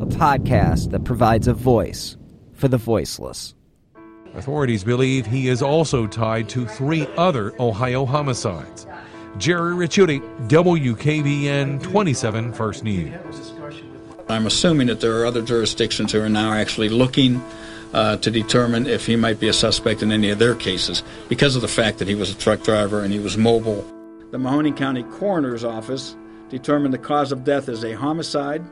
a podcast that provides a voice for the voiceless. Authorities believe he is also tied to three other Ohio homicides. Jerry Ricciuti, WKBN 27 First News. I'm assuming that there are other jurisdictions who are now actually looking uh, to determine if he might be a suspect in any of their cases because of the fact that he was a truck driver and he was mobile. The Mahoning County Coroner's Office determined the cause of death as a homicide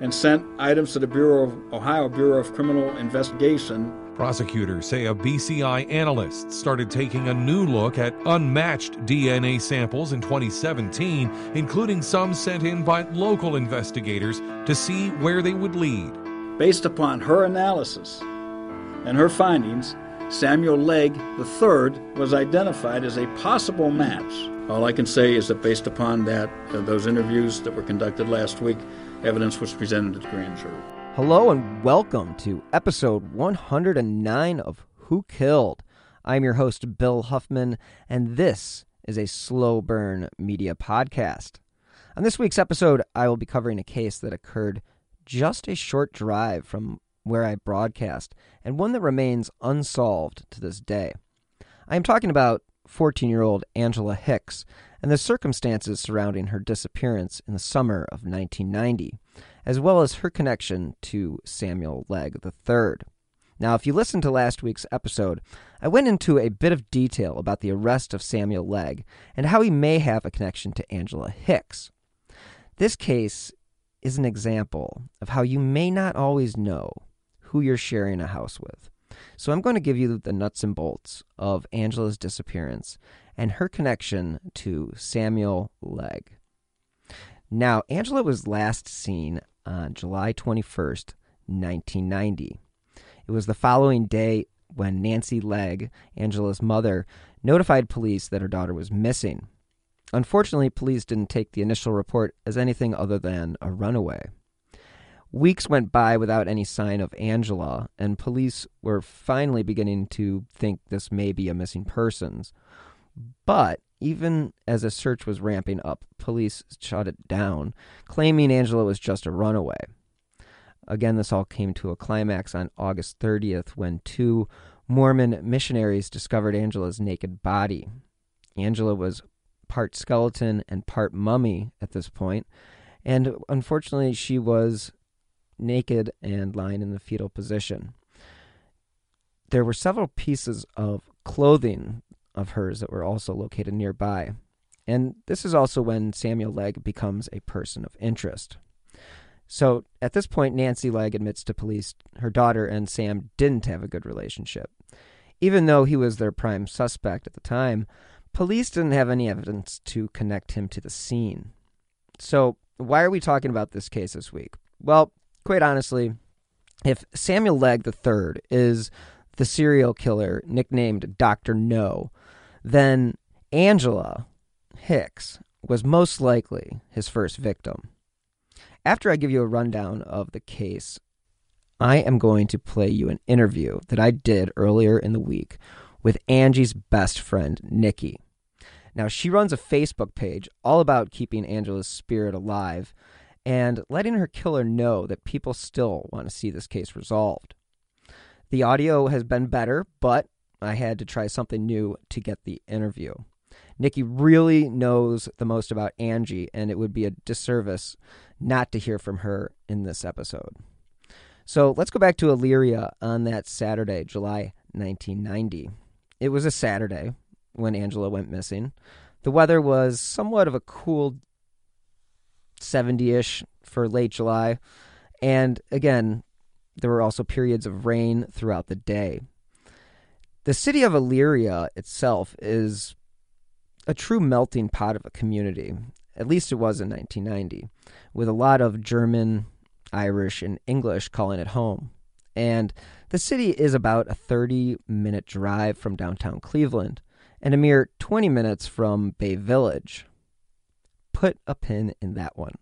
and sent items to the Bureau of Ohio Bureau of Criminal Investigation. Prosecutors say a BCI analyst started taking a new look at unmatched DNA samples in 2017, including some sent in by local investigators to see where they would lead. Based upon her analysis and her findings, Samuel Legg III was identified as a possible match. All I can say is that based upon that, uh, those interviews that were conducted last week, evidence was presented to the grand jury. Hello and welcome to episode 109 of Who Killed. I'm your host, Bill Huffman, and this is a slow burn media podcast. On this week's episode, I will be covering a case that occurred just a short drive from where I broadcast, and one that remains unsolved to this day. I am talking about 14 year old Angela Hicks and the circumstances surrounding her disappearance in the summer of 1990, as well as her connection to Samuel Legg III. Now, if you listened to last week's episode, I went into a bit of detail about the arrest of Samuel Legg and how he may have a connection to Angela Hicks. This case is an example of how you may not always know who you're sharing a house with. So I'm going to give you the nuts and bolts of Angela's disappearance and her connection to Samuel Legg. Now, Angela was last seen on July 21st, 1990. It was the following day when Nancy Legg, Angela's mother, notified police that her daughter was missing. Unfortunately, police didn't take the initial report as anything other than a runaway. Weeks went by without any sign of Angela, and police were finally beginning to think this may be a missing persons. But even as a search was ramping up, police shut it down, claiming Angela was just a runaway. Again, this all came to a climax on August 30th when two Mormon missionaries discovered Angela's naked body. Angela was part skeleton and part mummy at this point, and unfortunately, she was naked and lying in the fetal position. There were several pieces of clothing of hers that were also located nearby. And this is also when Samuel Legg becomes a person of interest. So at this point, Nancy Legg admits to police her daughter and Sam didn't have a good relationship. Even though he was their prime suspect at the time, police didn't have any evidence to connect him to the scene. So, why are we talking about this case this week? Well, quite honestly, if Samuel Legg III is the serial killer nicknamed Dr. No, then Angela Hicks was most likely his first victim. After I give you a rundown of the case, I am going to play you an interview that I did earlier in the week with Angie's best friend, Nikki. Now, she runs a Facebook page all about keeping Angela's spirit alive and letting her killer know that people still want to see this case resolved. The audio has been better, but I had to try something new to get the interview. Nikki really knows the most about Angie, and it would be a disservice not to hear from her in this episode. So let's go back to Elyria on that Saturday, July 1990. It was a Saturday when Angela went missing. The weather was somewhat of a cool 70 ish for late July. And again, there were also periods of rain throughout the day. The city of Elyria itself is a true melting pot of a community. At least it was in 1990, with a lot of German, Irish, and English calling it home. And the city is about a 30 minute drive from downtown Cleveland and a mere 20 minutes from Bay Village. Put a pin in that one.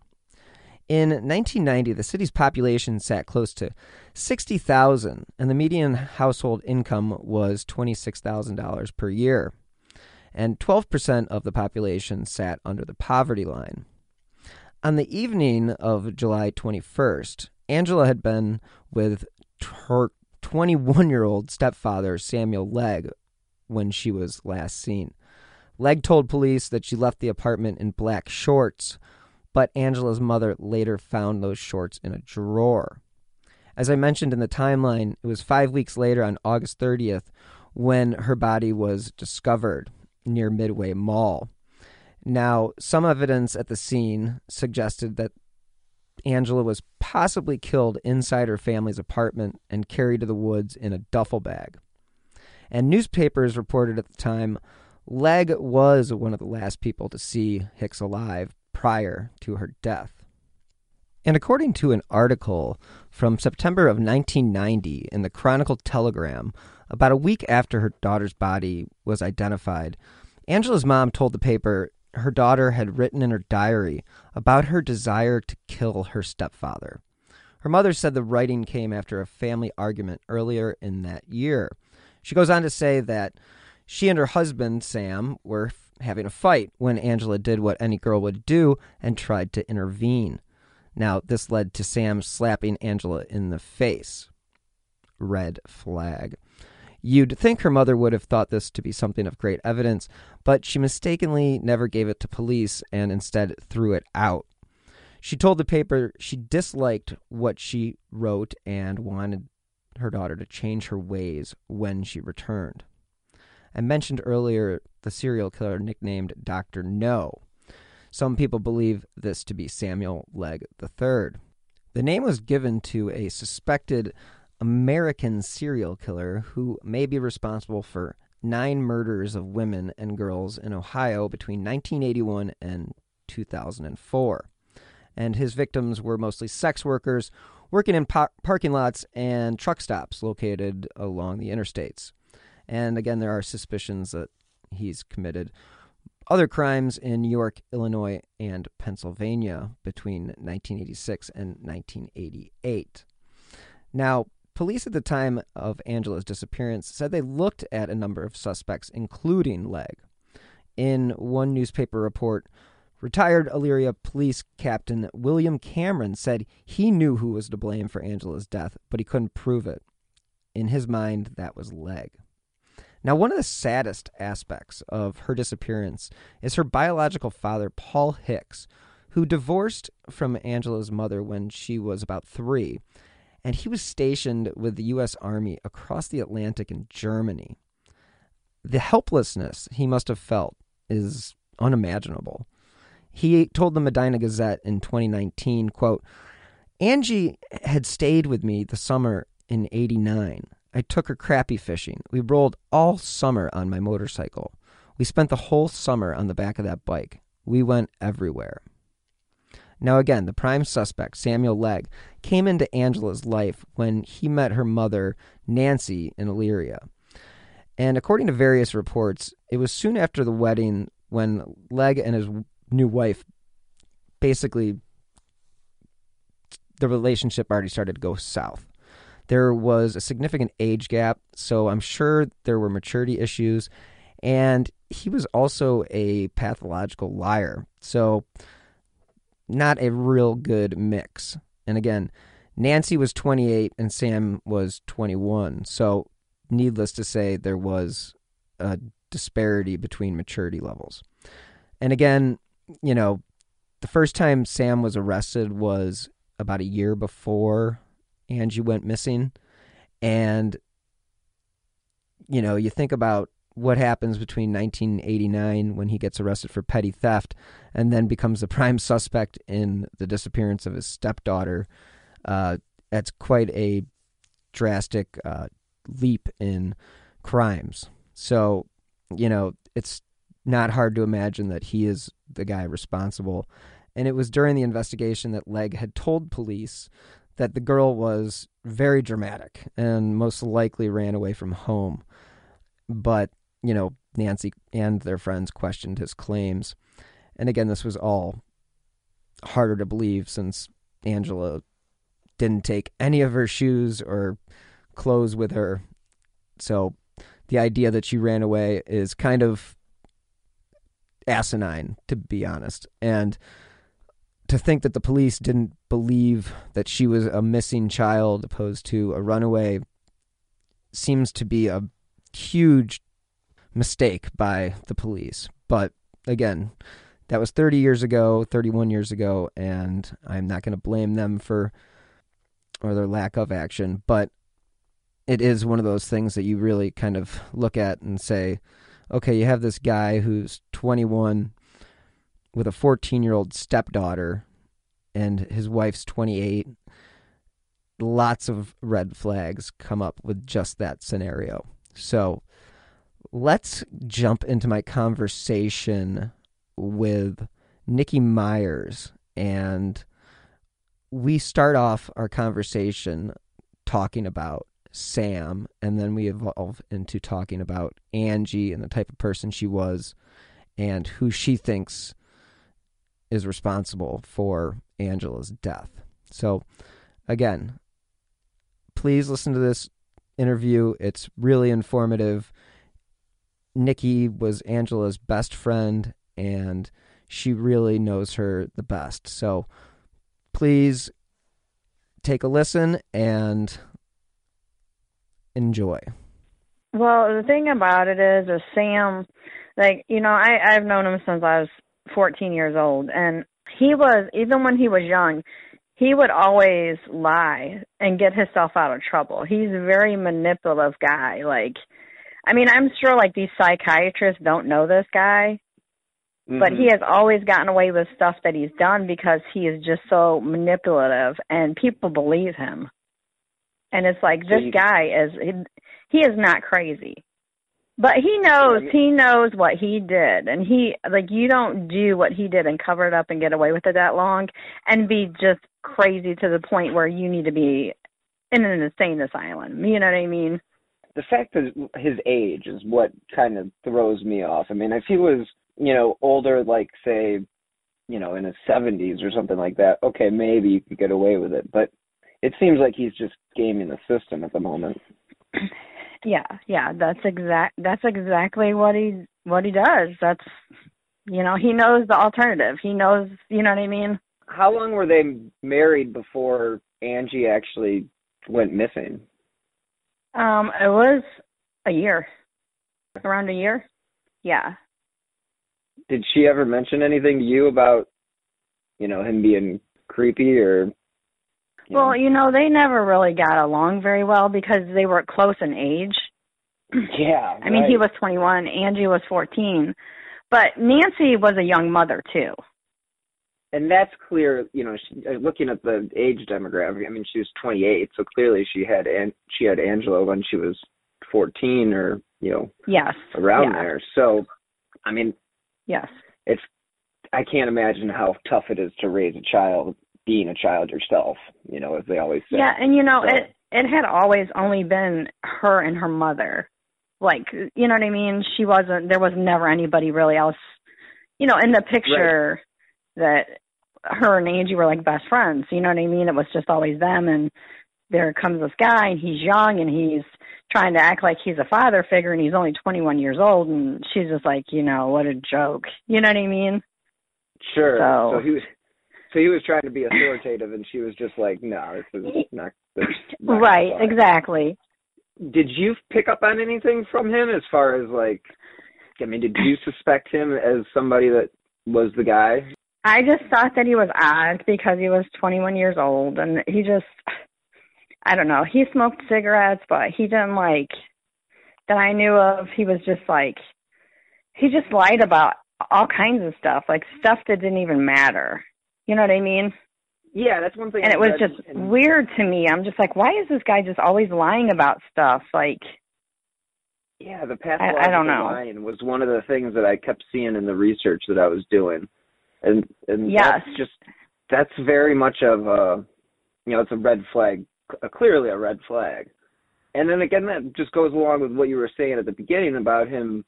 In 1990, the city's population sat close to 60,000, and the median household income was $26,000 per year. And 12% of the population sat under the poverty line. On the evening of July 21st, Angela had been with her 21 year old stepfather, Samuel Legg, when she was last seen. Legg told police that she left the apartment in black shorts, but Angela's mother later found those shorts in a drawer. As I mentioned in the timeline, it was five weeks later on August 30th when her body was discovered near Midway Mall. Now, some evidence at the scene suggested that Angela was possibly killed inside her family's apartment and carried to the woods in a duffel bag. And newspapers reported at the time Legg was one of the last people to see Hicks alive prior to her death. And according to an article from September of 1990 in the Chronicle Telegram, about a week after her daughter's body was identified, Angela's mom told the paper her daughter had written in her diary about her desire to kill her stepfather. Her mother said the writing came after a family argument earlier in that year. She goes on to say that she and her husband, Sam, were having a fight when Angela did what any girl would do and tried to intervene. Now, this led to Sam slapping Angela in the face. Red flag. You'd think her mother would have thought this to be something of great evidence, but she mistakenly never gave it to police and instead threw it out. She told the paper she disliked what she wrote and wanted her daughter to change her ways when she returned. I mentioned earlier the serial killer nicknamed Dr. No. Some people believe this to be Samuel Legg III. The name was given to a suspected American serial killer who may be responsible for nine murders of women and girls in Ohio between 1981 and 2004. And his victims were mostly sex workers working in par- parking lots and truck stops located along the interstates. And again, there are suspicions that he's committed other crimes in New York, Illinois, and Pennsylvania between 1986 and 1988. Now, police at the time of Angela's disappearance said they looked at a number of suspects, including Legg. In one newspaper report, retired Elyria police captain William Cameron said he knew who was to blame for Angela's death, but he couldn't prove it. In his mind, that was Legg. Now, one of the saddest aspects of her disappearance is her biological father, Paul Hicks, who divorced from Angela's mother when she was about three, and he was stationed with the U.S. Army across the Atlantic in Germany. The helplessness he must have felt is unimaginable. He told the Medina Gazette in 2019, quote, Angie had stayed with me the summer in 89. I took her crappie fishing. We rolled all summer on my motorcycle. We spent the whole summer on the back of that bike. We went everywhere. Now, again, the prime suspect, Samuel Legg, came into Angela's life when he met her mother, Nancy, in Elyria. And according to various reports, it was soon after the wedding when Legg and his new wife basically the relationship already started to go south. There was a significant age gap, so I'm sure there were maturity issues. And he was also a pathological liar. So, not a real good mix. And again, Nancy was 28 and Sam was 21. So, needless to say, there was a disparity between maturity levels. And again, you know, the first time Sam was arrested was about a year before Angie went missing. And, you know, you think about what happens between 1989 when he gets arrested for petty theft and then becomes the prime suspect in the disappearance of his stepdaughter. Uh, that's quite a drastic uh, leap in crimes. So, you know, it's not hard to imagine that he is the guy responsible. And it was during the investigation that Legg had told police that the girl was very dramatic and most likely ran away from home. But, you know, Nancy and their friends questioned his claims. And again, this was all harder to believe since Angela didn't take any of her shoes or clothes with her. So the idea that she ran away is kind of asinine, to be honest. And to think that the police didn't believe that she was a missing child opposed to a runaway seems to be a huge mistake by the police. But again, that was 30 years ago, 31 years ago, and I'm not going to blame them for or their lack of action, but it is one of those things that you really kind of look at and say, okay, you have this guy who's 21 with a 14 year old stepdaughter, and his wife's 28. Lots of red flags come up with just that scenario. So let's jump into my conversation with Nikki Myers. And we start off our conversation talking about Sam, and then we evolve into talking about Angie and the type of person she was and who she thinks is responsible for Angela's death. So, again, please listen to this interview. It's really informative. Nikki was Angela's best friend, and she really knows her the best. So, please take a listen and enjoy? Well, the thing about it is, is Sam, like you know, I I've known him since I was 14 years old, and he was even when he was young, he would always lie and get himself out of trouble. He's a very manipulative guy. Like, I mean, I'm sure like these psychiatrists don't know this guy, mm-hmm. but he mm-hmm. has always gotten away with stuff that he's done because he is just so manipulative, and people believe him. And it's like this guy is he, he is not crazy. But he knows he knows what he did and he like you don't do what he did and cover it up and get away with it that long and be just crazy to the point where you need to be in an insane asylum. You know what I mean? The fact that his age is what kind of throws me off. I mean, if he was, you know, older like say, you know, in his 70s or something like that, okay, maybe you could get away with it. But it seems like he's just gaming the system at the moment. Yeah, yeah, that's exact. That's exactly what he what he does. That's you know he knows the alternative. He knows you know what I mean. How long were they married before Angie actually went missing? Um, it was a year, around a year. Yeah. Did she ever mention anything to you about, you know, him being creepy or well, you know, they never really got along very well because they were close in age. Yeah. I mean, he was 21, Angie was 14. But Nancy was a young mother too. And that's clear, you know, she, uh, looking at the age demographic. I mean, she was 28, so clearly she had and she had Angela when she was 14 or, you know, yes, around there. So, I mean, yes. It's I can't imagine how tough it is to raise a child being a child yourself, you know, as they always say. Yeah, and you know, so, it it had always only been her and her mother. Like, you know what I mean? She wasn't there was never anybody really else, you know, in the picture right. that her and Angie were like best friends. You know what I mean? It was just always them and there comes this guy and he's young and he's trying to act like he's a father figure and he's only 21 years old and she's just like, you know, what a joke. You know what I mean? Sure. So, so he was so he was trying to be authoritative, and she was just like, "No, this is not." This not right, exactly. Did you pick up on anything from him as far as like? I mean, did you suspect him as somebody that was the guy? I just thought that he was odd because he was 21 years old, and he just, I don't know, he smoked cigarettes, but he didn't like that I knew of. He was just like, he just lied about all kinds of stuff, like stuff that didn't even matter. You know what I mean? Yeah, that's one thing. And I it was just and... weird to me. I'm just like, why is this guy just always lying about stuff? Like, Yeah, the I pathological don't know. lying was one of the things that I kept seeing in the research that I was doing, and and Yes. that's just that's very much of a you know it's a red flag, uh, clearly a red flag. And then again, that just goes along with what you were saying at the beginning about him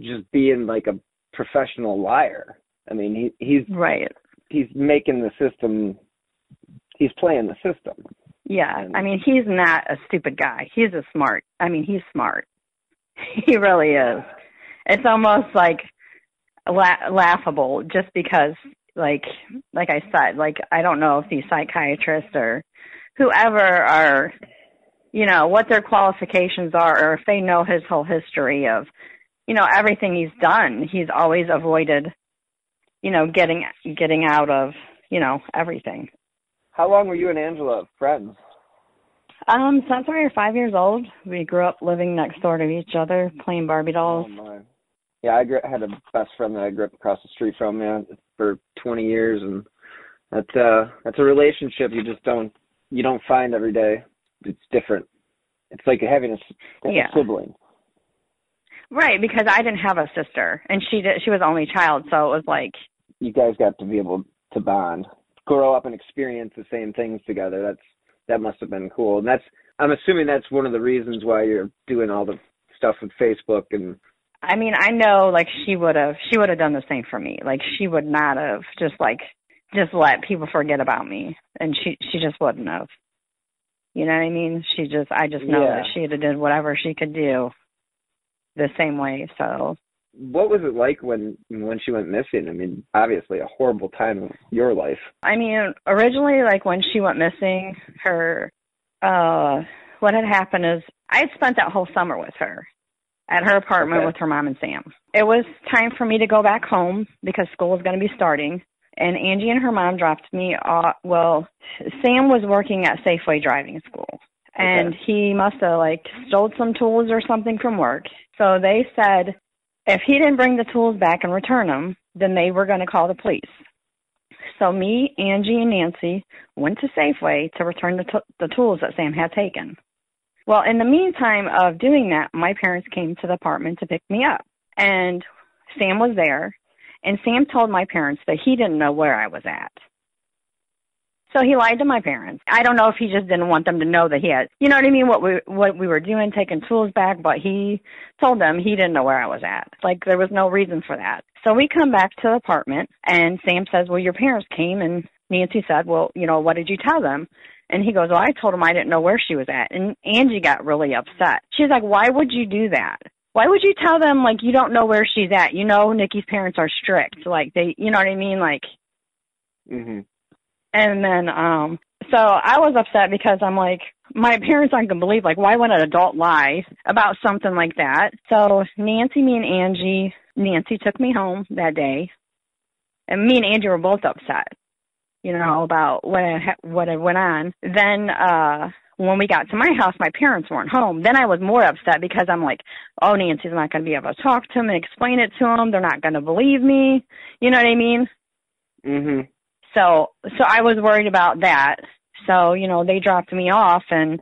just being like a professional liar. I mean, he he's Right. He's making the system, he's playing the system. Yeah. I mean, he's not a stupid guy. He's a smart. I mean, he's smart. He really is. It's almost like la- laughable just because like like I said, like I don't know if these psychiatrists or whoever are you know, what their qualifications are or if they know his whole history of you know, everything he's done. He's always avoided you know, getting getting out of, you know, everything. How long were you and Angela friends? Um, since we were five years old, we grew up living next door to each other, playing Barbie dolls. Oh my. Yeah, I gr- had a best friend that I grew up across the street from, man, for 20 years, and that's uh that's a relationship you just don't you don't find every day. It's different. It's like having a, s- a Yeah. sibling. Right, because I didn't have a sister, and she did. She was the only child, so it was like, You guys got to be able to bond, grow up and experience the same things together. That's that must have been cool, and that's I'm assuming that's one of the reasons why you're doing all the stuff with Facebook and I mean, I know like she would have, she would have done the same for me. Like she would not have just like just let people forget about me, and she she just wouldn't have. You know what I mean? She just, I just know Yeah. that she'd have did whatever she could do, the same way. So what was it like when when she went missing? I mean, obviously a horrible time of your life. I mean, originally, like when she went missing, her, uh, what had happened is I had spent that whole summer with her at her apartment Okay. with her mom and Sam. It was time for me to go back home because school was going to be starting. And Angie and her mom dropped me off. Well, Sam was working at Safeway driving school. And Okay. he must have like stole some tools or something from work. So they said if he didn't bring the tools back and return them, then they were going to call the police. So me, Angie, and Nancy went to Safeway to return the, t- the tools that Sam had taken. Well, in the meantime of doing that, my parents came to the apartment to pick me up. And Sam was there, and Sam told my parents that he didn't know where I was at. So he lied to my parents. I don't know if he just didn't want them to know that he had, you know what I mean, what we what we were doing, taking tools back, but he told them he didn't know where I was at. Like there was no reason for that. So we come back to the apartment and Sam says, "Well, your parents came." And Nancy said, "Well, you know, what did you tell them?" And he goes, "Well, I told him I didn't know where she was at." And Angie got really upset. She's like, "Why would you do that?" Why would you tell them like you don't know where she's at? You know Nikki's parents are strict. Like they you know what I mean? Like Mhm. And then um so I was upset because I'm like my parents aren't gonna believe like why would an adult lie about something like that? So Nancy, me and Angie Nancy took me home that day. And me and Angie were both upset, you know, about what what had went on. Then uh when we got to my house, my parents weren't home. Then I was more upset because I'm like, oh, Nancy's not going to be able to talk to him and explain it to him. They're not going to believe me. You know what I mean? Mhm. So, so I was worried about that. So, you know, they dropped me off and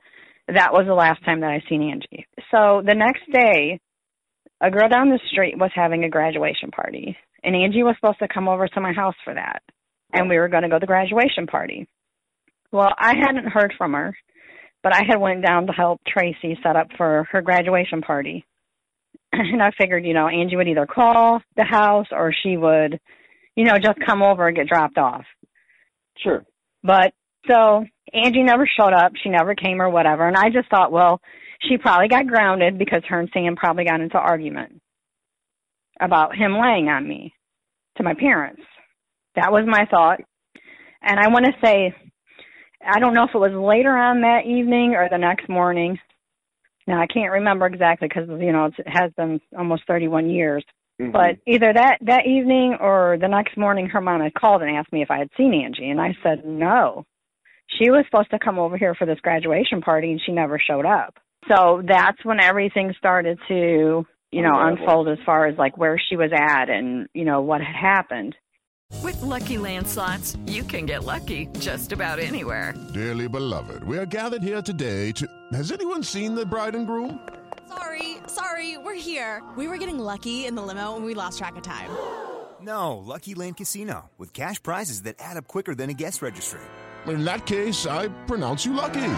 that was the last time that I seen Angie. So the next day, a girl down the street was having a graduation party and Angie was supposed to come over to my house for that. And we were going to go to the graduation party. Well, I hadn't heard from her, but I had went down to help Tracy set up for her graduation party. And I figured, you know, Angie would either call the house or she would, you know, just come over and get dropped off. Sure. But so Angie never showed up. She never came or whatever. And I just thought, well, she probably got grounded because her and Sam probably got into argument about him laying on me to my parents. That was my thought. And I want to say, I don't know if it was later on that evening or the next morning. Now I can't remember exactly because you know it has been almost 31 years. Mhm. But either that that evening or the next morning, her mom had called and asked me if I had seen Angie, and I said no. She was supposed to come over here for this graduation party, and she never showed up. So that's when everything started to, you know, Unravel. unfold as far as like where she was at and you know what had happened. With Lucky Land slots, you can get lucky just about anywhere. Dearly beloved, we are gathered here today to. Has anyone seen the bride and groom? Sorry, sorry, we're here. We were getting lucky in the limo and we lost track of time. No, Lucky Land Casino, with cash prizes that add up quicker than a guest registry. In that case, I pronounce you lucky.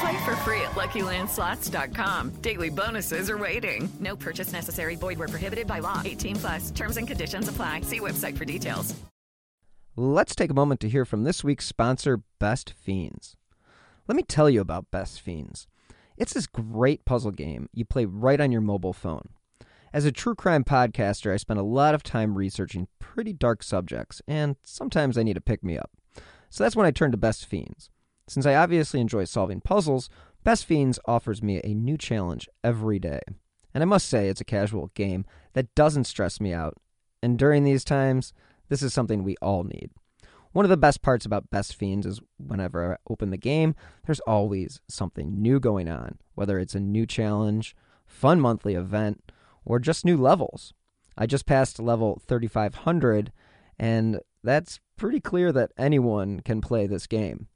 Play for free at LuckyLandSlots.com. Daily bonuses are waiting. No purchase necessary. Void where prohibited by law. 18 plus. Terms and conditions apply. See website for details. Let's take a moment to hear from this week's sponsor, Best Fiends. Let me tell you about Best Fiends. It's this great puzzle game you play right on your mobile phone. As a true crime podcaster, I spend a lot of time researching pretty dark subjects, and sometimes I need to pick me up. So that's when I turn to Best Fiends. Since I obviously enjoy solving puzzles, Best Fiends offers me a new challenge every day. And I must say, it's a casual game that doesn't stress me out. And during these times, this is something we all need. One of the best parts about Best Fiends is whenever I open the game, there's always something new going on, whether it's a new challenge, fun monthly event, or just new levels. I just passed level 3500, and that's pretty clear that anyone can play this game.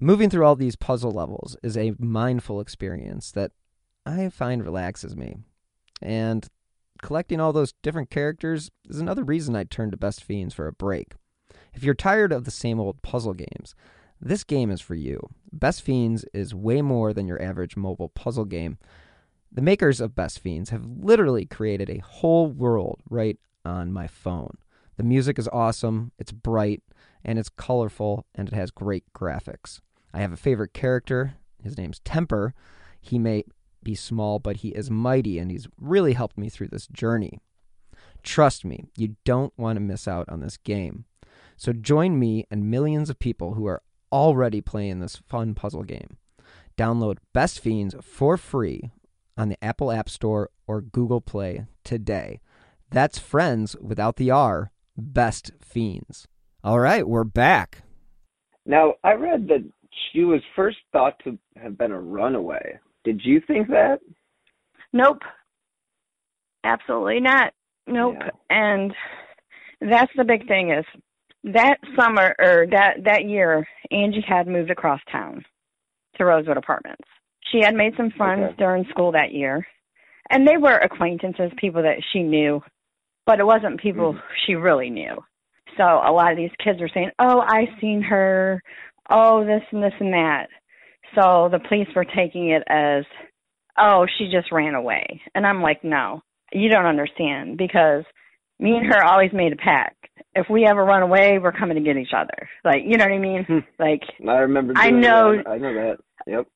Moving through all these puzzle levels is a mindful experience that I find relaxes me. And collecting all those different characters is another reason I turn to Best Fiends for a break. If you're tired of the same old puzzle games, this game is for you. Best Fiends is way more than your average mobile puzzle game. The makers of Best Fiends have literally created a whole world right on my phone. The music is awesome, it's bright, and it's colorful, and it has great graphics. I have a favorite character. His name's Temper. He may be small, but he is mighty, and he's really helped me through this journey. Trust me, you don't want to miss out on this game. So join me and millions of people who are already playing this fun puzzle game. Download Best Fiends for free on the Apple App Store or Google Play today. That's friends without the R, Best Fiends. All right, we're back. Now, I read that she was first thought to have been a runaway. Did you think that? Nope. Absolutely not. Nope. Yeah. And that's the big thing is that summer or that that year, Angie had moved across town to Rosewood Apartments. She had made some friends Okay. during school that year, and they were acquaintances, people that she knew, but it wasn't people Mhm. she really knew. So a lot of these kids were saying, "Oh, I seen her. Oh, this and this and that." So the police were taking it as, "Oh, she just ran away." And I'm like, "No, you don't understand because me and her always made a pact. If we ever run away, we're coming to get each other. Like, you know what I mean? Hmm. like, I remember. I know- that. I know that. Yep.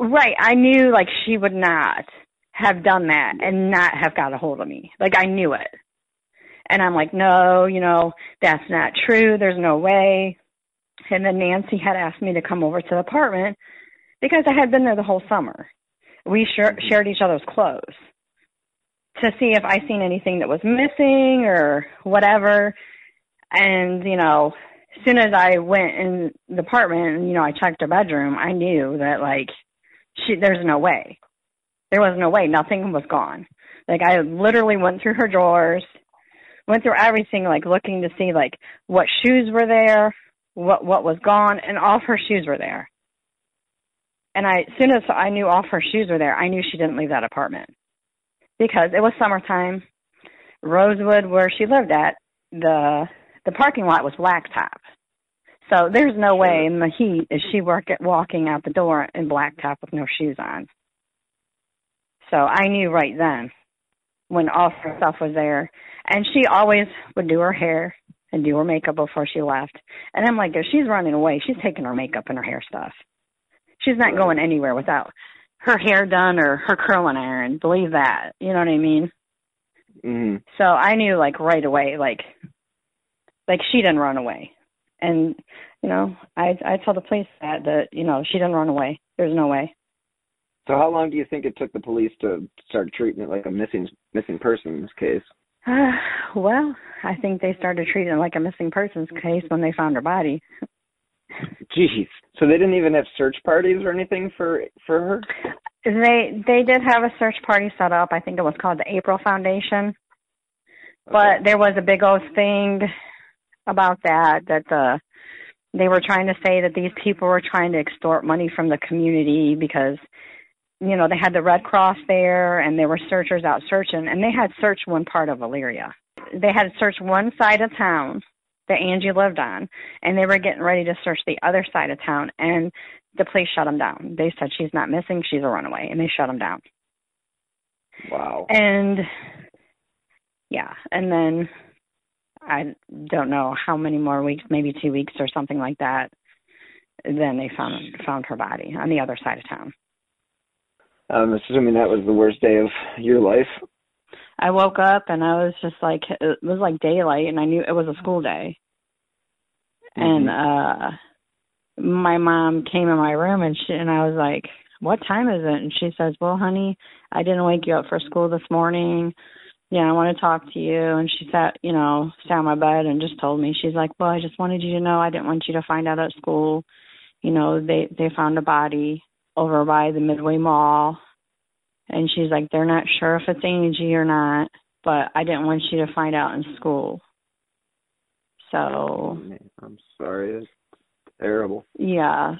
right, I knew like she would not have done that and not have got a hold of me. Like I knew it. And I'm like, no, you know, that's not true. There's no way. And then Nancy had asked me to come over to the apartment because I had been there the whole summer. We share, shared each other's clothes to see if I seen anything that was missing or whatever. And, you know, as soon as I went in the apartment and, you know, I checked her bedroom, I knew that like she there's no way. There was no way. Nothing was gone. Like I literally went through her drawers, went through everything like looking to see like what shoes were there, what what was gone, and all of her shoes were there. And I as soon as I knew all of her shoes were there, I knew she didn't leave that apartment. Because it was summertime. Rosewood where she lived at, the the parking lot was blacktop. So there's no way in the heat is she work at walking out the door in blacktop with no shoes on. So I knew right then when all her stuff was there. And she always would do her hair and do her makeup before she left. And I'm like, if she's running away, she's taking her makeup and her hair stuff. She's not going anywhere without her hair done or her curling iron. Believe that. You know what I mean? hmm So I knew like right away, like like she didn't run away. And, you know, I I told the police that that, you know, she didn't run away. There's no way. So how long do you think it took the police to start treating it like a missing missing persons case? well, I think they started treating it like a missing persons case when they found her body. Jeez. So they didn't even have search parties or anything for for her? They they did have a search party set up. I think it was called the April Foundation. But there was a big old thing about that that the they were trying to say that these people were trying to extort money from the community because you know, they had the Red Cross there and there were searchers out searching and they had searched one part of Elyria. They had searched one side of town that Angie lived on and they were getting ready to search the other side of town and the police shut them down. They said she's not missing, she's a runaway and they shut them down. Wow. And yeah, and then I don't know how many more weeks, maybe 2 weeks or something like that. Then they found found her body on the other side of town. I'm assuming that was the worst day of your life. I woke up and I was just like it was like daylight and I knew it was a school day. And uh my mom came in my room and she and I was like, "What time is it?" And she says, "Well, honey, I didn't wake you up for school this morning. Yeah, I want to talk to you." And she sat, you know, sat on my bed and just told me. She's like, "Well, I just wanted you to know I didn't want you to find out at school. You know, they they found a body over by the Midway Mall." And she's like, "They're not sure if it's Angie or not, but I didn't want you to find out in school." So, I'm sorry. That's terrible. yeah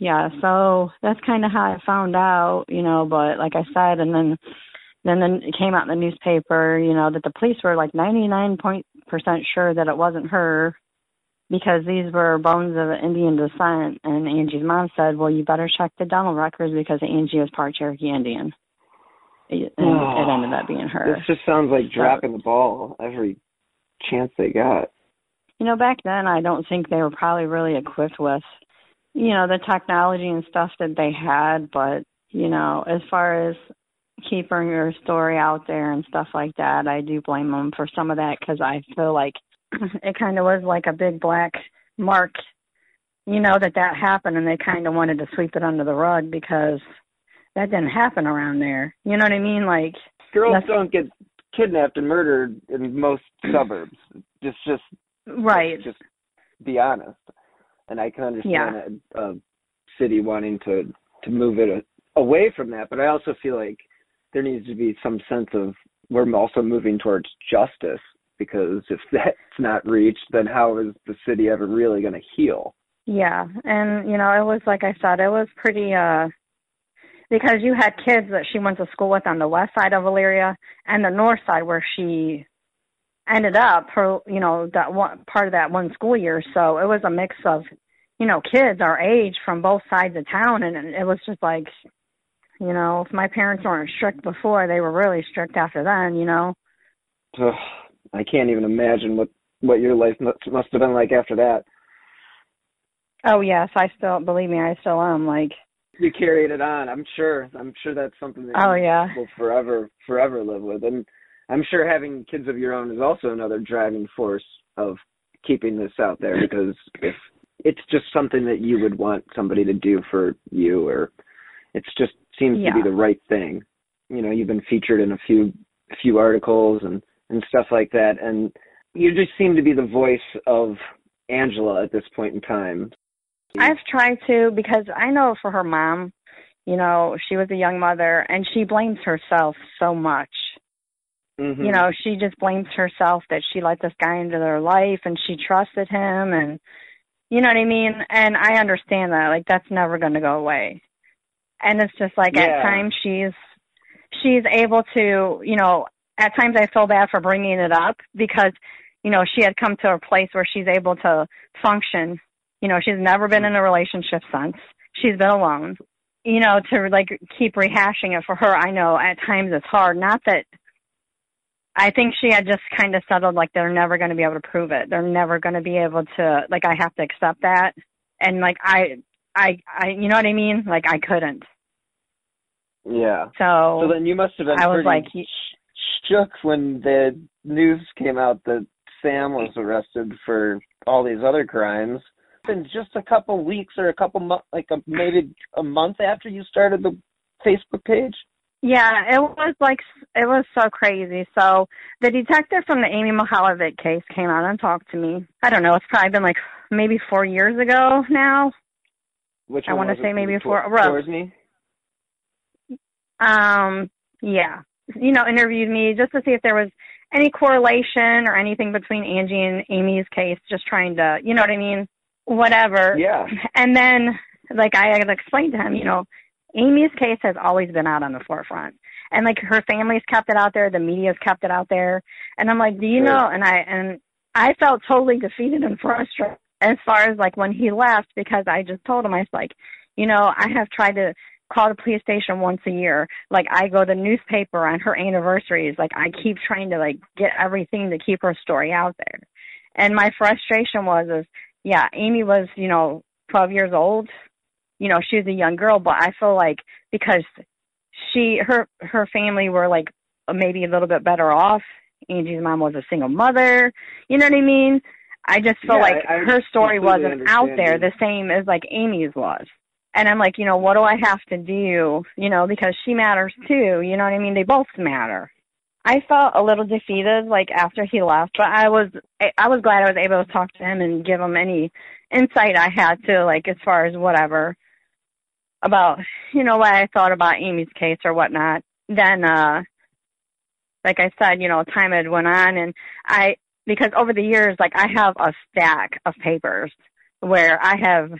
yeah so that's kind of how i found out you know but like i said and then then then it came out in the newspaper you know that the police were like ninety nine point percent sure that it wasn't her because these were bones of indian descent. And angie's mom said well you better check the dental records because angie was part cherokee indian. And it ah, ended up being her. This just sounds like So- dropping the ball every chance they got. you know back then i don't think they were probably really equipped with you know the technology and stuff that they had. But you know as far as keeping your story out there and stuff like that i do blame them for some of that because i feel like it kind of was like a big black mark you know that that happened and they kind of wanted to sweep it under the rug because that didn't happen around there. You know what i mean? Like Girls don't get kidnapped and murdered in most suburbs. Just, just, right. just be honest. And I can understand a, a city wanting to to move it a, away from that, but I also feel like there needs to be some sense of we're also moving towards justice because if that's not reached, then how is the city ever really going to heal? Yeah, and you know, it was like I said, it was pretty uh because you had kids that she went to school with on the west side of Elyria and the north side where she ended up her you know, that one part of that one school year. So it was a mix of, you know, kids our age from both sides of town and it was just like you know, if my parents weren't strict before, they were really strict after then, you know. Ugh, I can't even imagine what what your life must, must have been like after that. Oh yes, I still believe me, I still am like You carried it on. I'm sure. I'm sure that's something that Oh, you yeah. will forever forever live with. And I'm sure having kids of your own is also another driving force of keeping this out there because if it's just something that you would want somebody to do for you or it's just seems to be the right thing. You know, you've been featured in a few few articles and and stuff like that and you just seem to be the voice of Angela at this point in time. I've tried to because I know for her mom, you know, she was a young mother and she blames herself so much. Mhm. You know, she just blames herself that she let this guy into their life and she trusted him and you know what I mean? And I understand that. Like that's never going to go away. And it's just like Yeah. at times she's she's able to, you know, at times I feel bad for bringing it up because you know, she had come to a place where she's able to function. You know, she's never been in a relationship since. She's been alone. You know, to like keep rehashing it for her, I know at times it's hard. Not that I think she had just kind of settled like they're never going to be able to prove it. They're never going to be able to like I have to accept that. And like I I I you know what I mean? Like I couldn't. Yeah. So So then you must have been I was like shook when the news came out that Sam was arrested for all these other crimes. In just a couple weeks or a couple months, like a, maybe a month after you started the Facebook page. Yeah, it was like it was so crazy. So the detective from the Amy Mihaljevic case came out and talked to me. I don't know. It's probably been like maybe four years ago now. Which I wanna say it? maybe Tor- for- Rose. Um, yeah, you know, interviewed me just to see if there was any correlation or anything between Angie and Amy's case. Just trying to, you know what I mean? Whatever. Yeah. And then, like I had explained to him, you know, Amy's case has always been out on the forefront. And like her family's kept it out there, the media's kept it out there. And I'm like, do you Sure. know? And I and I felt totally defeated and frustrated as far as like when he left because I just told him I was like, you know, I have tried to call the police station once a year. Like I go to the newspaper on her anniversaries. Like I keep trying to like get everything to keep her story out there. And my frustration was is yeah, Amy was, you know, 12 years old. You know, she was a young girl, but I feel like because she her her family were like maybe a little bit better off. Angie's mom was a single mother. You know what I mean? I just feel Yeah, like I- I her story wasn't out there you. the same as like Amy's was. And I'm like, you know, what do I have to do? You know, because she matters too. You know what I mean? They both matter. I felt a little defeated like after he left, but I was I, was glad I was able to talk to him and give him any insight I had to like as far as whatever about you know what I thought about Amy's case or whatnot. Then uh like I said, you know, time had went on and I because over the years like I have a stack of papers where I have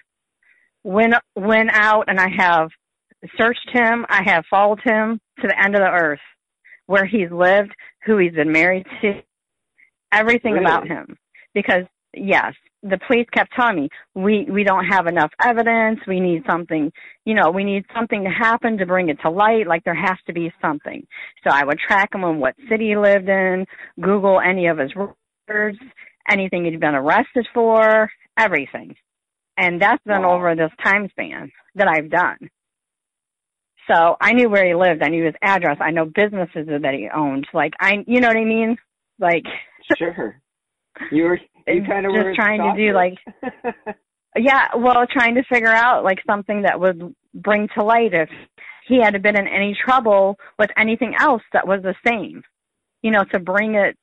went went out and I have searched him, I have followed him to the end of the earth where he's lived, who he's been married to, everything Really? about him. Because yes, the police kept telling me we we don't have enough evidence. We need something, you know, we need something to happen to bring it to light. Like there has to be something. So I would track him on what city he lived in, Google any of his records, anything he'd been arrested for, everything. And that's been Wow. over this time span that I've done. So I knew where he lived. I knew his address. I know businesses that he owned. Like I, you know what I mean? Like Sure. You were you kind of just were trying to do, like, yeah, well, trying to figure out like something that would bring to light if he had been in any trouble with anything else that was the same. You know, to bring it,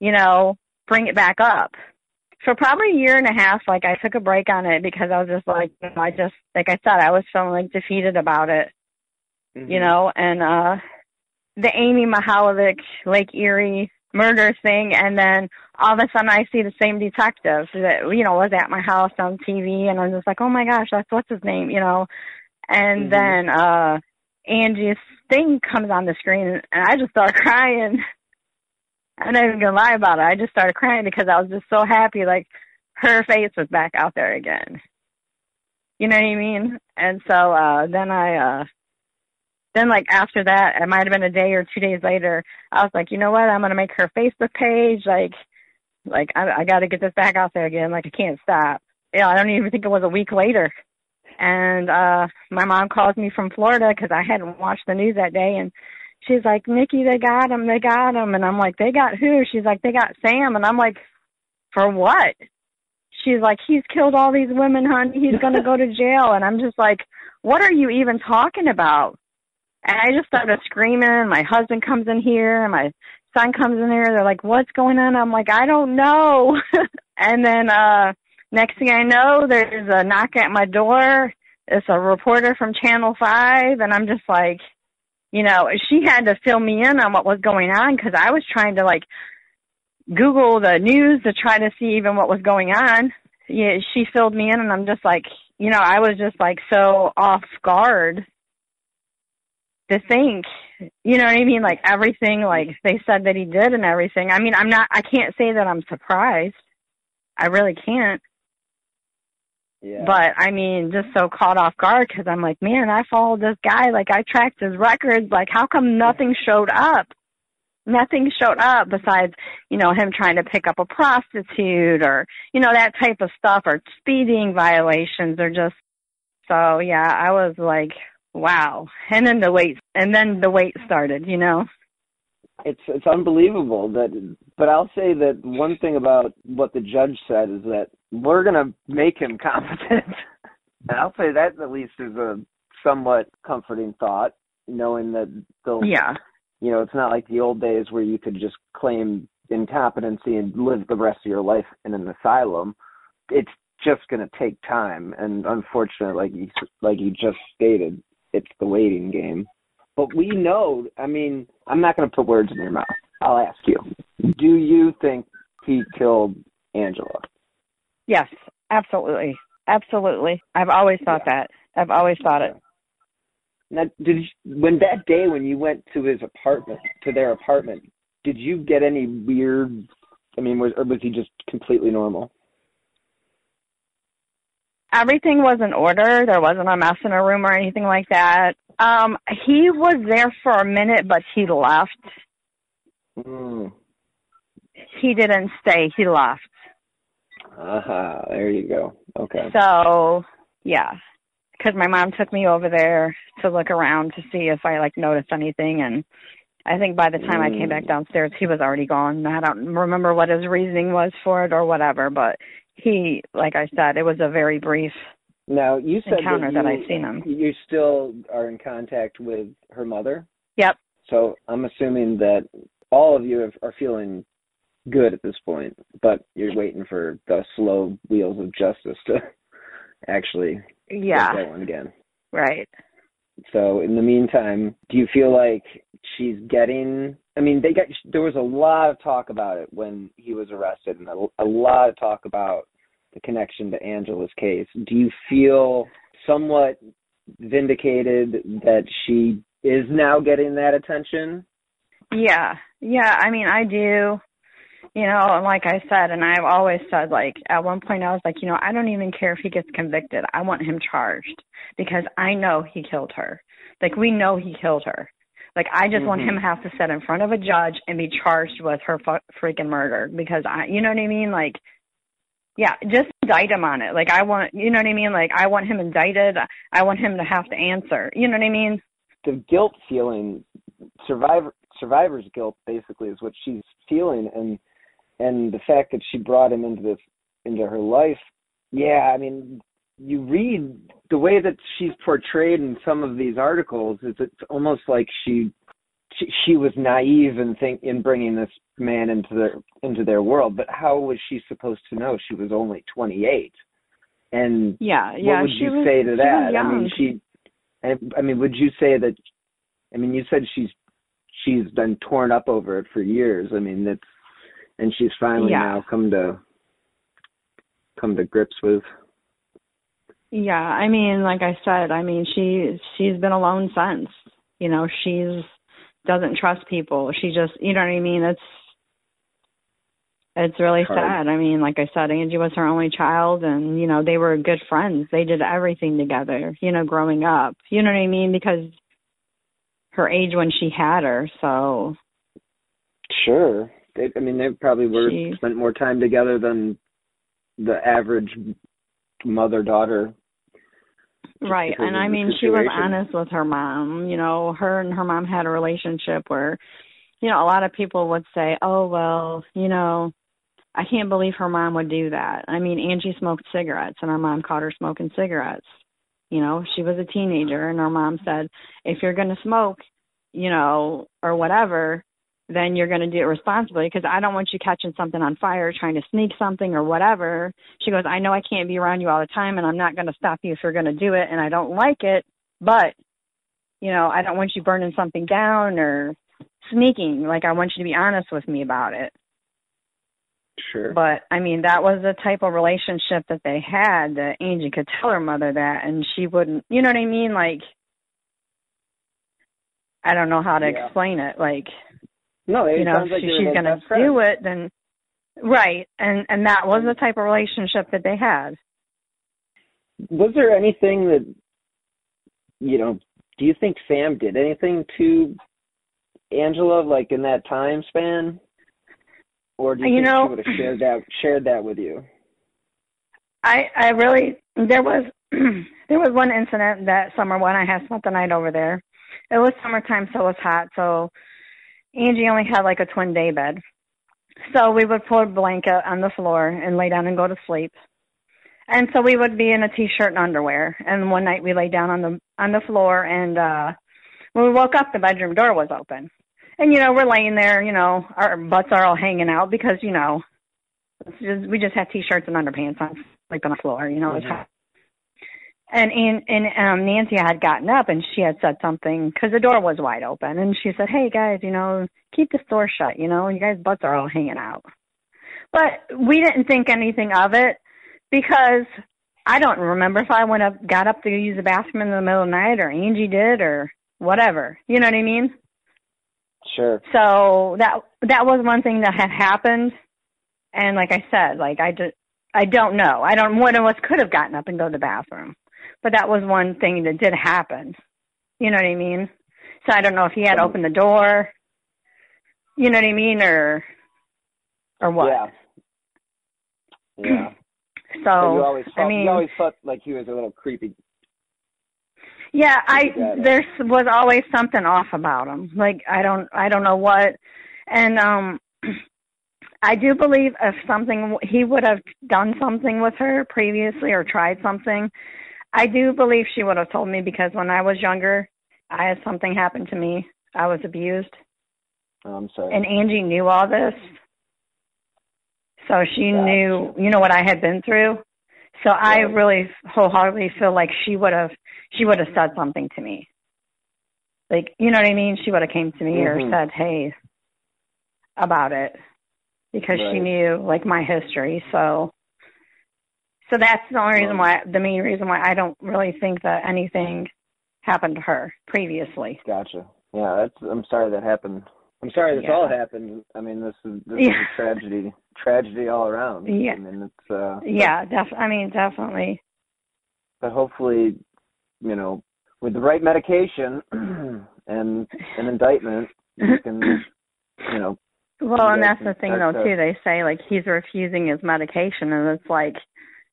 you know, bring it back up. For probably a year and a half, like I took a break on it because I was just like, you know, I just, like I said, I was feeling like defeated about it Mhm. you know, and uh the Amy Mihaljevic Lake Erie murder thing and then all of a sudden I see the same detective that you know was at my house on TV and I'm just like, Oh my gosh, that's what's his name, you know. And Mhm. then uh Angie's thing comes on the screen and I just start crying. I'm not even gonna lie about it. I just started crying because I was just so happy like her face was back out there again. You know what I mean? And so uh then I uh then like after that, it might have been a day or two days later, I was like, you know what, I'm gonna make her Facebook page, like like I I gotta get this back out there again, like I can't stop. Yeah, I don't even think it was a week later. And uh my mom calls me from Florida because I hadn't watched the news that day and she's like, Nicki, they got him, they got him and I'm like, They got who? She's like, They got Sam and I'm like, For what? She's like, He's killed all these women, honey, he's gonna go to jail and I'm just like, What are you even talking about? And I just started screaming. My husband comes in here, and my son comes in here. They're like, "What's going on?" I'm like, "I don't know." and then uh next thing I know, there's a knock at my door. It's a reporter from Channel Five, and I'm just like, you know, she had to fill me in on what was going on because I was trying to like Google the news to try to see even what was going on. Yeah, she filled me in, and I'm just like, you know, I was just like so off guard to think, you know what I mean? Like everything, like they said that he did and everything. I mean, I'm not, I can't say that I'm surprised. I really can't. Yeah. But I mean, just so caught off guard because I'm like, man, I followed this guy. Like I tracked his records. Like how come nothing showed up? Nothing showed up besides, you know, him trying to pick up a prostitute or, you know, that type of stuff or speeding violations or just, so yeah, I was like, wow. And then the wait, and then the wait started, you know? it's it's unbelievable that but I'll say that one thing about what the judge said is that we're gonna make him competent. and I'll say that at least is a somewhat comforting thought, knowing that they'll Yeah. you know, it's not like the old days where you could just claim incompetency and live the rest of your life in an asylum. It's just going to take time, and unfortunately, like you like you just stated, it's the waiting game. But we know. I mean, I'm not going to put words in your mouth. I'll ask you: Do you think he killed Angela? Yes, absolutely. Absolutely. I've always thought that. I've always thought it. Now, did you, when that day when you went to his apartment, to their apartment, did you get any weird? I mean, was or was he just completely normal? Everything was in order. There wasn't a mess in a room or anything like that. Um, he was there for a minute, but he left. Mm. He didn't stay. He left. Aha, there you go. Okay. So, yeah, because my mom took me over there to look around to see if I like noticed anything, and I think by the time I came back Mm. downstairs, he was already gone. I don't remember what his reasoning was for it or whatever, but he, like I said, it was a very brief. Now you said encounter that, that I've seen him. You still are in contact with her mother. Yep. So I'm assuming that all of you have, are feeling good at this point, but you're waiting for the slow wheels of justice to actually Yeah. get going again. Right. So in the meantime, do you feel like she's getting? I mean, they got there was a lot of talk about it when he was arrested, and a, a lot of talk about the connection to Angela's case. Do you feel somewhat vindicated that she is now getting that attention? Yeah. Yeah. I mean, I do. You know, and like I said, and I've always said, like, at one point I was like, you know, I don't even care if he gets convicted. I want him charged because I know he killed her. Like, we know he killed her. Like, I just want Mhm. him to have to sit in front of a judge and be charged with her fu- freaking murder because I, you know what I mean? Like, yeah, just indict him on it. Like, I want, you know what I mean? Like, I want him indicted. I want him to have to answer. You know what I mean? The guilt feeling, survivor survivor's guilt, basically, is what she's feeling, and and the fact that she brought him into this into her life. Yeah, I mean, you read the way that she's portrayed in some of these articles is it's almost like she she, she was naive in think in bringing this man into their into their world. But how was she supposed to know she was only 28 and Yeah, yeah what would you was, say to that? I mean she I, I mean would you say that i mean you said she's she's been torn up over it for years. I mean that's and she's finally Yeah. now come to come to grips with Yeah, I mean, like I said, I mean, she she's been alone since. You know, she's doesn't trust people. She just, you know what I mean? It's it's really Hard. sad. I mean, like I said, Angie was her only child and, you know, they were good friends. They did everything together, you know, growing up. You know what I mean? Because her age when she had her, so Sure. They, I mean, they probably were She- spent more time together than the average mother daughter. Right. And I mean, she was honest with her mom. You know, her and her mom had a relationship where, you know, a lot of people would say, oh, well, you know, I can't believe her mom would do that. I mean, Angie smoked cigarettes and her mom caught her smoking cigarettes. You know, she was a teenager and her mom said, if you're going to smoke, you know, or whatever, then you're going to do it responsibly because I don't want you catching something on fire, trying to sneak something or whatever. She goes, I know I can't be around you all the time and I'm not going to stop you if you're going to do it and I don't like it, but, you know, I don't want you burning something down or sneaking. Like, I want you to be honest with me about it. Sure. But I mean, that was the type of relationship that they had that Angie could tell her mother that, and she wouldn't. You know what I mean? Like, I don't know how to Yeah. explain it. Like, no, you know, like if she's best friends. do it, then right. And and that was mm-hmm. the type of relationship that they had. Was there anything that you know? Do you think Sam did anything to Angela, like in that time span, or do you, You think know- she would have shared that shared that with you? I I really there was there was one incident that summer when I had spent the night over there. It was summertime, so it was hot. So Angie only had like a twin day bed, so we would put a blanket on the floor and lay down and go to sleep. And so we would be in a t-shirt and underwear. And one night we lay down on the on the floor, and uh when we woke up, the bedroom door was open. And you know we're laying there, you know our butts are all hanging out because you know just, we just had t-shirts and underpants on, like on the floor. You know, Mhm. hot. And and and um, Nancy had gotten up and she had said something because the door was wide open, and she said, "Hey guys, you know, keep the door shut. You know, you guys' butts are all hanging out." But we didn't think anything of it because I don't remember if I went up, got up to use the bathroom in the middle of the night, or Angie did, or whatever. You know what I mean? Sure. So that that was one thing that had happened, and like I said, like I just I don't know. I don't. One of us could have gotten up and go to the bathroom, but that was one thing that did happen. You know what I mean? So I don't know if he had opened the door. You know what I mean, or or what? Yeah. Yeah. So, So you always felt, I mean, you always felt like he was a little creepy. Yeah, I Yeah. there was always something off about him. Like I don't I don't know what. And um I do believe if something he would have done something with her previously or tried something, I do believe she would have told me because when I was younger, I had something happen to me. I was abused Oh, I'm sorry. and Angie knew all this. So she Gotcha. knew, you know, what I had been through. So I really wholeheartedly feel like she would have, she would have said something to me. Like, you know what I mean? She would have came to me Mhm. or said, "Hey," about it, because she knew like my history. So, so that's the only reason why, the main reason why I don't really think that anything happened to her previously. Gotcha. Yeah, that's. I'm sorry that happened. I'm sorry this Yeah. all happened. I mean, this is this Yeah. is a tragedy. Tragedy all around. Yeah. I mean, it's. uh Yeah, def- I mean, definitely. But hopefully, you know, with the right medication and an indictment, you can, you know. Well, and you that's the thing, though, to- too. They say like he's refusing his medication, and it's like,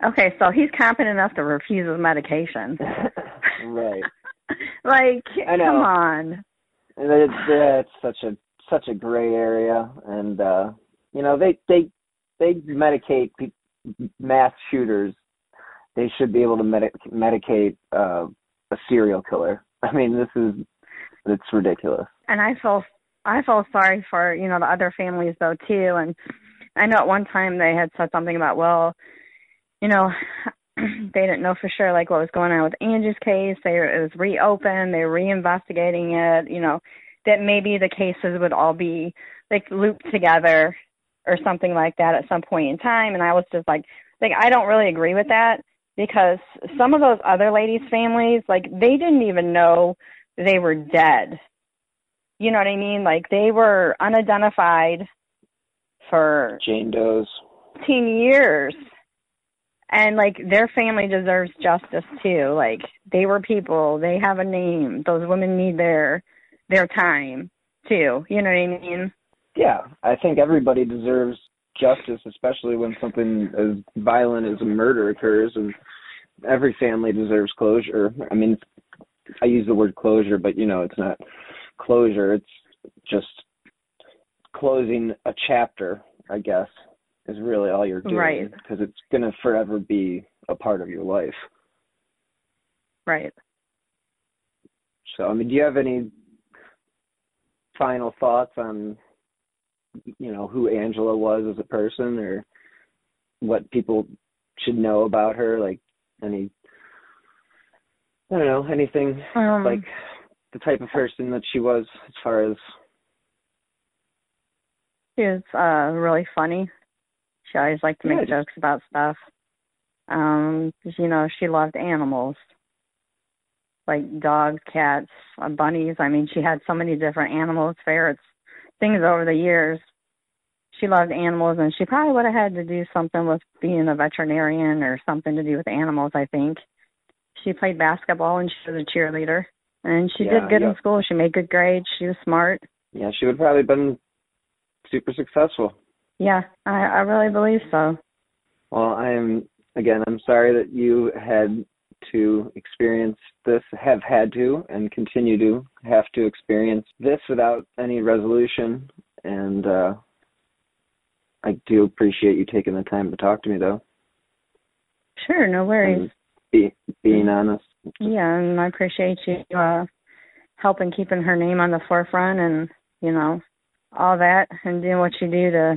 okay, so he's competent enough to refuse his medication. right. like, I know. come on. And it's, it's such a such a gray area, and uh you know they they they medicate mass shooters. They should be able to medic- medicate uh, a serial killer. I mean, this is it's ridiculous. And I feel, I feel sorry for you know the other families though too. And I know at one time they had said something about, well, you know, they didn't know for sure like what was going on with Angie's case. They it was reopened. They were reinvestigating it. You know, that maybe the cases would all be like looped together or something like that at some point in time. And I was just like, like I don't really agree with that because some of those other ladies' families, like they didn't even know they were dead. You know what I mean? Like they were unidentified for Jane Doe's. 15 years. And like their family deserves justice too. Like they were people, they have a name. Those women need their their time too. You know what I mean? Yeah, I think everybody deserves justice, especially when something as violent as a murder occurs, and every family deserves closure. I mean, I use the word closure, but you know, it's not closure. It's just closing a chapter, I guess, is really all you're doing Right. because it's gonna forever be a part of your life. Right. So, I mean, do you have any final thoughts on, you know, who Angela was as a person, or what people should know about her? Like any, I don't know, anything Um, like the type of person that she was, as far as She was uh really funny. She always liked to make Good. jokes about stuff. Um, 'cause, you know, she loved animals. Like dogs, cats, uh, bunnies. I mean, she had so many different animals, ferrets, things over the years. She loved animals and she probably would have had to do something with being a veterinarian or something to do with animals, I think. She played basketball and she was a cheerleader. And she Yeah, did good yeah. in school. She made good grades. She was smart. yeah, she would probably been super successful. Yeah, I, I really believe so. Well, I'm again. I'm sorry that you had to experience this, have had to, and continue to have to experience this without any resolution. And uh, I do appreciate you taking the time to talk to me, though. Sure, no worries. Be, being honest. Yeah, and I appreciate you uh helping keeping her name on the forefront and, you know, all that and doing what you do to,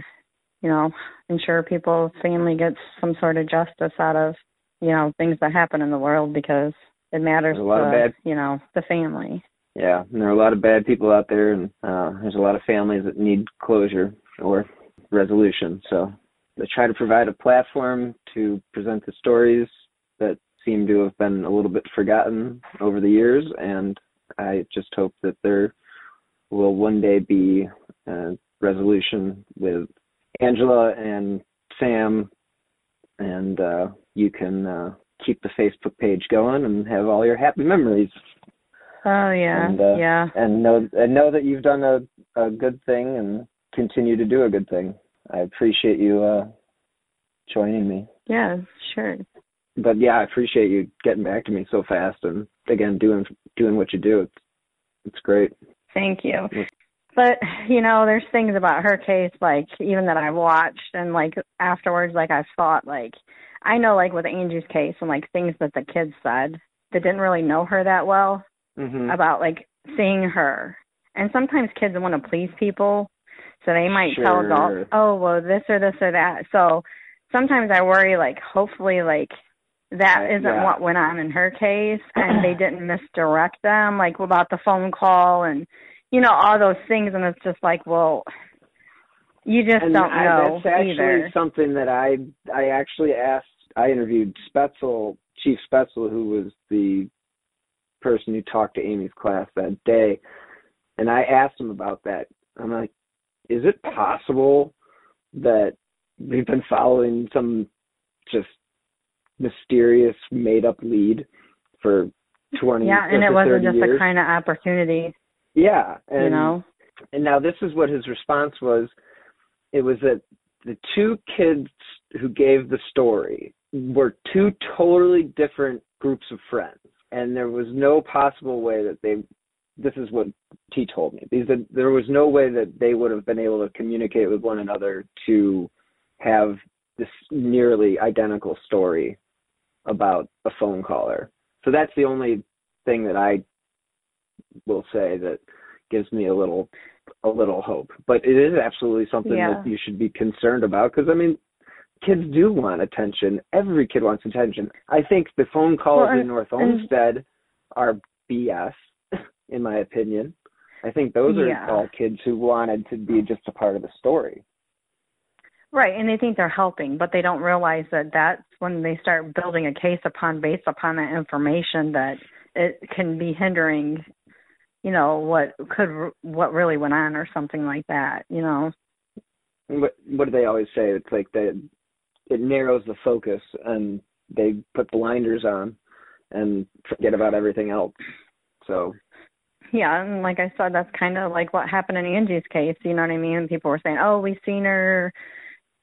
you know, ensure people's family gets some sort of justice out of, you know, things that happen in the world because it matters a lot to, of bad- you know, the family. Yeah, and there are a lot of bad people out there, and uh, there's a lot of families that need closure or resolution. So they try to provide a platform to present the stories that seem to have been a little bit forgotten over the years, and I just hope that there will one day be a resolution with Angela and Sam, and uh, you can uh, keep the Facebook page going and have all your happy memories. Oh yeah, and, uh, yeah. and know and know that you've done a a good thing and continue to do a good thing. I appreciate you uh joining me. Yeah, sure. But yeah, I appreciate you getting back to me so fast and again doing doing what you do. It's it's great. Thank you. But you know, there's things about her case, like even that I've watched, and like afterwards, like I've thought, like I know, like with Angie's case, and like things that the kids said that didn't really know her that well Mhm. about like seeing her. And sometimes kids want to please people, so they might tell Sure. adults, "Oh, well, this or this or that." So sometimes I worry, like, hopefully, like that isn't Yeah. what went on in her case, and they didn't misdirect them, like about the phone call and you know all those things. And it's just like, well, you just and don't I, know that's actually either. something that I I actually asked. I interviewed Spaetzel, Chief Spaetzel, who was the person who talked to Amy's class that day, and I asked him about that. I'm like, is it possible that we've been following some just mysterious made up lead for 20 Yeah, and it wasn't just years? a kind of opportunity, Yeah, and you know. and now this is what his response was. It was that the two kids who gave the story were two totally different groups of friends, and there was no possible way that they. This is what he told me. That there was no way that they would have been able to communicate with one another to have this nearly identical story about a phone caller. So that's the only thing that I will say that gives me a little a little hope. But it is absolutely something Yeah. that you should be concerned about because I mean, kids do want attention. Every kid wants attention. I think the phone calls Well, in North Olmsted are BS, in my opinion. I think those are Yeah. all kids who wanted to be just a part of the story. Right, and they think they're helping, but they don't realize that that's when they start building a case upon based upon that information that it can be hindering, you know, what could what really went on or something like that, you know. What what do they always say? It's like that it narrows the focus and they put blinders on and forget about everything else. So Yeah, and like I said, that's kind of like what happened in Angie's case. You know what I mean? People were saying, "Oh, we've seen her."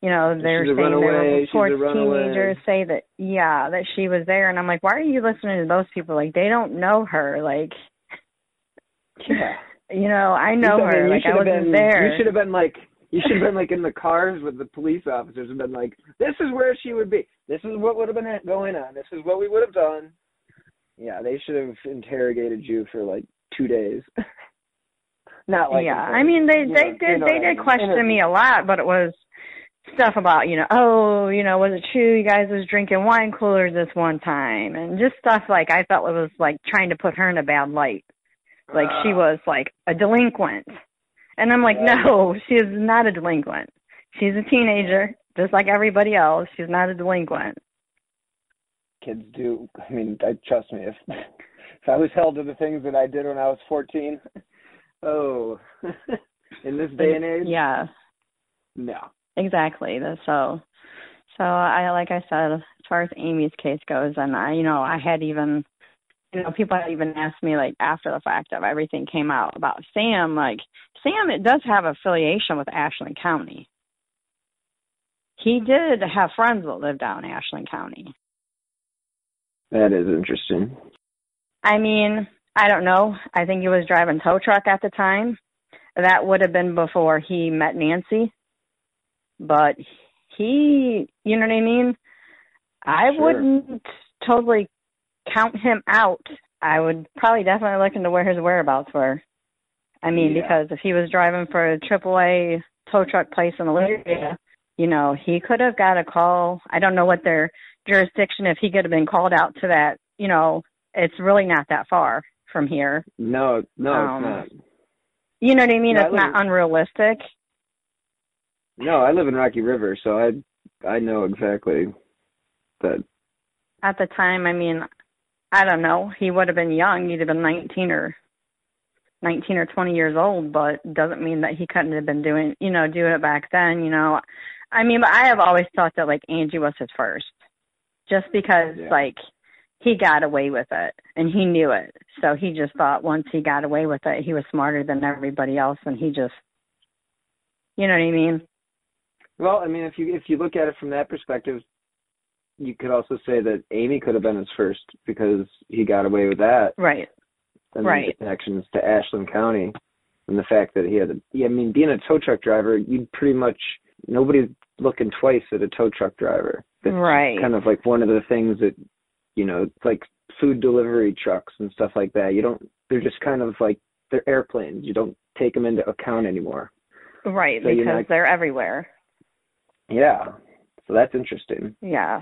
You know, they're She's saying there reports teenagers say that, yeah, that she was there, and I'm like, why are you listening to those people? Like, they don't know her. Like, yeah. you know, I know You- her. Like, should I have wasn't been, there. You should have been like you should have been like in the cars with the police officers and been like, "This is where she would be. This is what would have been uh, going on. This is what we would have done." Yeah, they should have interrogated you for like two days. Not like yeah, I mean they they know- did you know they what I did mean. question me a lot, but it was stuff about you know oh you know was it true you guys was drinking wine coolers this one time and just stuff like I felt it was like trying to put her in a bad light, like she was like a delinquent, and I'm like Right. no she is not a delinquent, she's a teenager just like everybody else she's not a delinquent. kids do. I mean, I trust me. If if I was held to the things that I did when I was fourteen, oh, in this day and age, Yeah. no. Exactly. So, so I like I said, as far as Amy's case goes, and I, you know, I had even, you know, people had even asked me like after the fact of everything came out about Sam. Like Sam, it does have affiliation with Ashland County. He did have friends that lived down in Ashland County. That is interesting. I mean, I don't know. I think he was driving tow truck at the time. That would have been before he met Nancy. But he, you know what I mean? I Sure. wouldn't totally count him out. I would probably definitely look into where his whereabouts were. I mean, Yeah. because if he was driving for a AAA tow truck place in the area, you know, he could have got a call. I don't know what their jurisdiction, if he could have been called out to that, you know, it's really not that far from here. No, no, Um, it's not. You know what I mean? No, I it's not unrealistic. No, I live in Rocky River, so I I know exactly that. At the time, I mean, I don't know. He would have been young. He'd have been 19 or 19 or 20 years old, but doesn't mean that he couldn't have been doing, you know, doing it back then, you know. I mean, but I have always thought that like Angie was his first. Just because Yeah. like he got away with it and he knew it. So he just thought once he got away with it, he was smarter than everybody else and he just you know what I mean? Well, I mean, if you if you look at it from that perspective, you could also say that Amy could have been his first because he got away with that. Right. And Right. the connections to Ashland County, and the fact that he had a. Yeah, I mean, being a tow truck driver, you'd pretty much nobody's looking twice at a tow truck driver. That's Right. Kind of like one of the things that, you know, like food delivery trucks and stuff like that. You don't. They're just kind of like they're airplanes. You don't take them into account anymore. Right, So because not- they're everywhere. Yeah. So that's interesting. Yeah.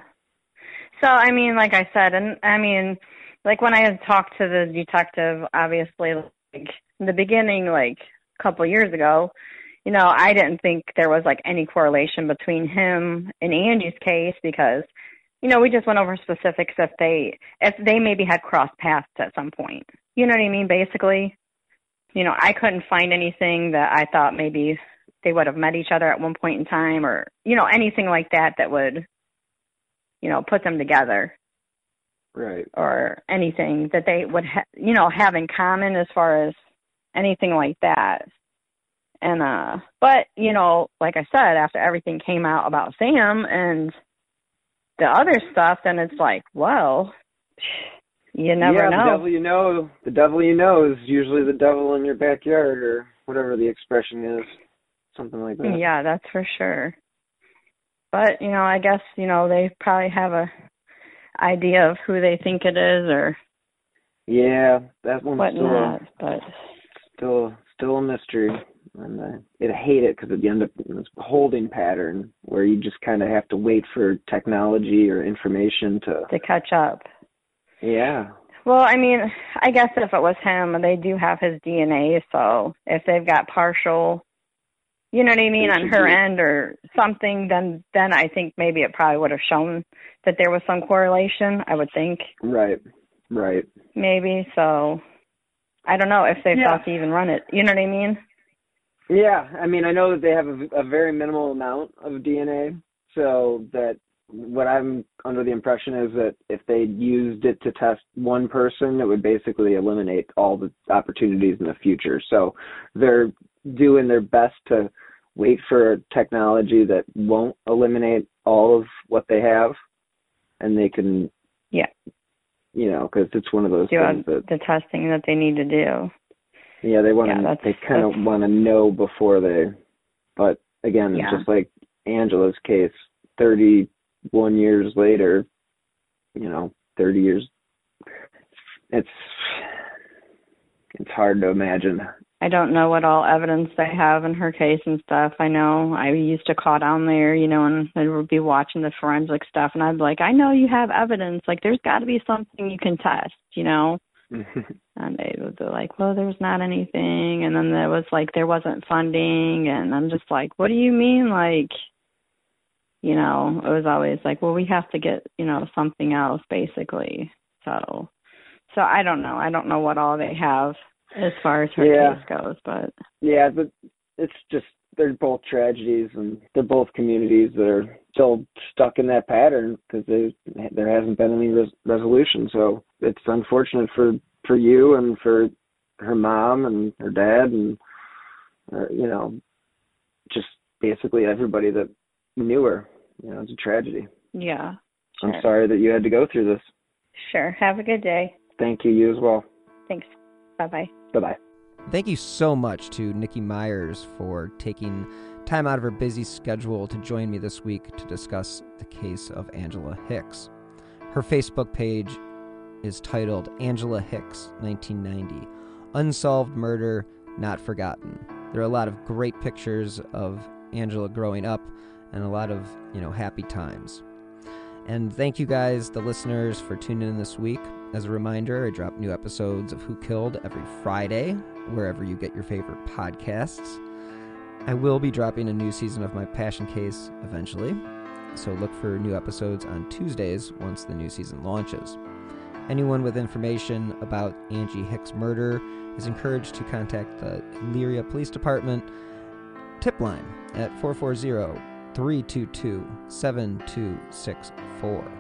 So I mean, like I said, and I mean, like when I had talked to the detective, obviously, like in the beginning, like a couple years ago, you know, I didn't think there was like any correlation between him and Angie's case because, you know, we just went over specifics if they if they maybe had crossed paths at some point. You know what I mean? Basically, you know, I couldn't find anything that I thought maybe they would have met each other at one point in time or you know anything like that that would you know put them together Right. or anything that they would ha- you know have in common as far as anything like that and uh but you know like i said after everything came out about sam and the other stuff then it's like well you never yeah, know the devil you know, the devil you know is usually the devil in your backyard, or whatever the expression is, something like that. Yeah, that's for sure. But, you know, I guess, you know, they probably have a idea of who they think it is or Yeah, that one's still whatnot. But still still a mystery, and uh, I, I hate it because you end up in this holding pattern where you just kind of have to wait for technology or information to. to catch up. Yeah, Well, I mean, I guess if it was him, they do have his DNA, so if they've got partial, you know what I mean, on her do. end or something, then then I think maybe it probably would have shown that there was some correlation. I would think right, right. maybe. So I don't know if they Yeah. thought to even run it. You know what I mean? Yeah, I mean, I know that they have a, a very minimal amount of DNA, so that what I'm under the impression is that if they used it to test one person, it would basically eliminate all the opportunities in the future. So they're doing their best to wait for technology that won't eliminate all of what they have, and they can, Yeah. you know, because it's one of those Do things that the testing that they need to do. yeah, they want to. that's- They kind of want to know before they. But again, Yeah. just like Angela's case, thirty-one years later, you know, thirty years. It's it's hard to imagine. I don't know what all evidence they have in her case and stuff. I know I used to call down there, you know, and I would be watching the forensic stuff, and I'd be like, I know you have evidence. Like, there's got to be something you can test, you know. And they would be like, well, there's not anything. And then there was like, there wasn't funding. And I'm just like, what do you mean? Like, you know, it was always like, well, we have to get, you know, something else basically. So, so I don't know. I don't know what all they have as far as her Yeah. case goes, but Yeah, but it's just they're both tragedies, and they're both communities that are still stuck in that pattern because there there hasn't been any res- resolution. So it's unfortunate for for you and for her mom and her dad and uh, you know just basically everybody that knew her. You know, it's a tragedy. yeah. I'm sorry that you had to go through this. Sure. Have a good day. Thank you. You as well. Thanks. Bye bye. Bye bye. Thank you so much to Nicki Myers for taking time out of her busy schedule to join me this week to discuss the case of Angela Hicks. Her Facebook page is titled Angela Hicks 1990 Unsolved Murder Not Forgotten. There are a lot of great pictures of Angela growing up and a lot of, you know, happy times. And thank you guys, the listeners, for tuning in this week. As a reminder, I drop new episodes of Who Killed every Friday, wherever you get your favorite podcasts. I will be dropping a new season of my Passion Case eventually, so look for new episodes on Tuesdays once the new season launches. Anyone with information about Angie Hicks' murder is encouraged to contact the Elyria Police Department tip line at 440 322 7264.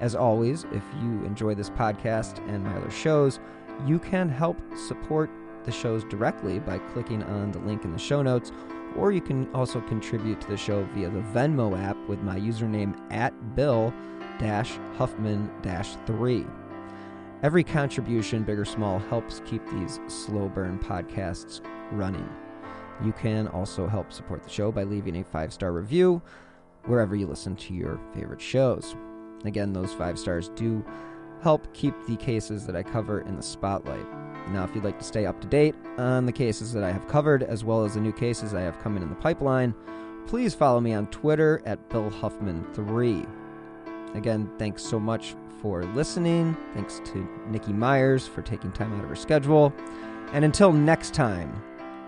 As always, if you enjoy this podcast and my other shows, you can help support the shows directly by clicking on the link in the show notes, or you can also contribute to the show via the Venmo app with my username at Bill Huffman 3. Every contribution, big or small, helps keep these slow burn podcasts running. You can also help support the show by leaving a five star review wherever you listen to your favorite shows. Again, those five stars do help keep the cases that I cover in the spotlight. Now, if you'd like to stay up to date on the cases that I have covered, as well as the new cases I have coming in the pipeline, please follow me on Twitter at Bill Huffman3. Again, thanks so much for listening. Thanks to Nicki Myers for taking time out of her schedule. And until next time,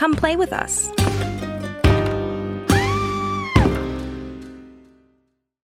Come play with us.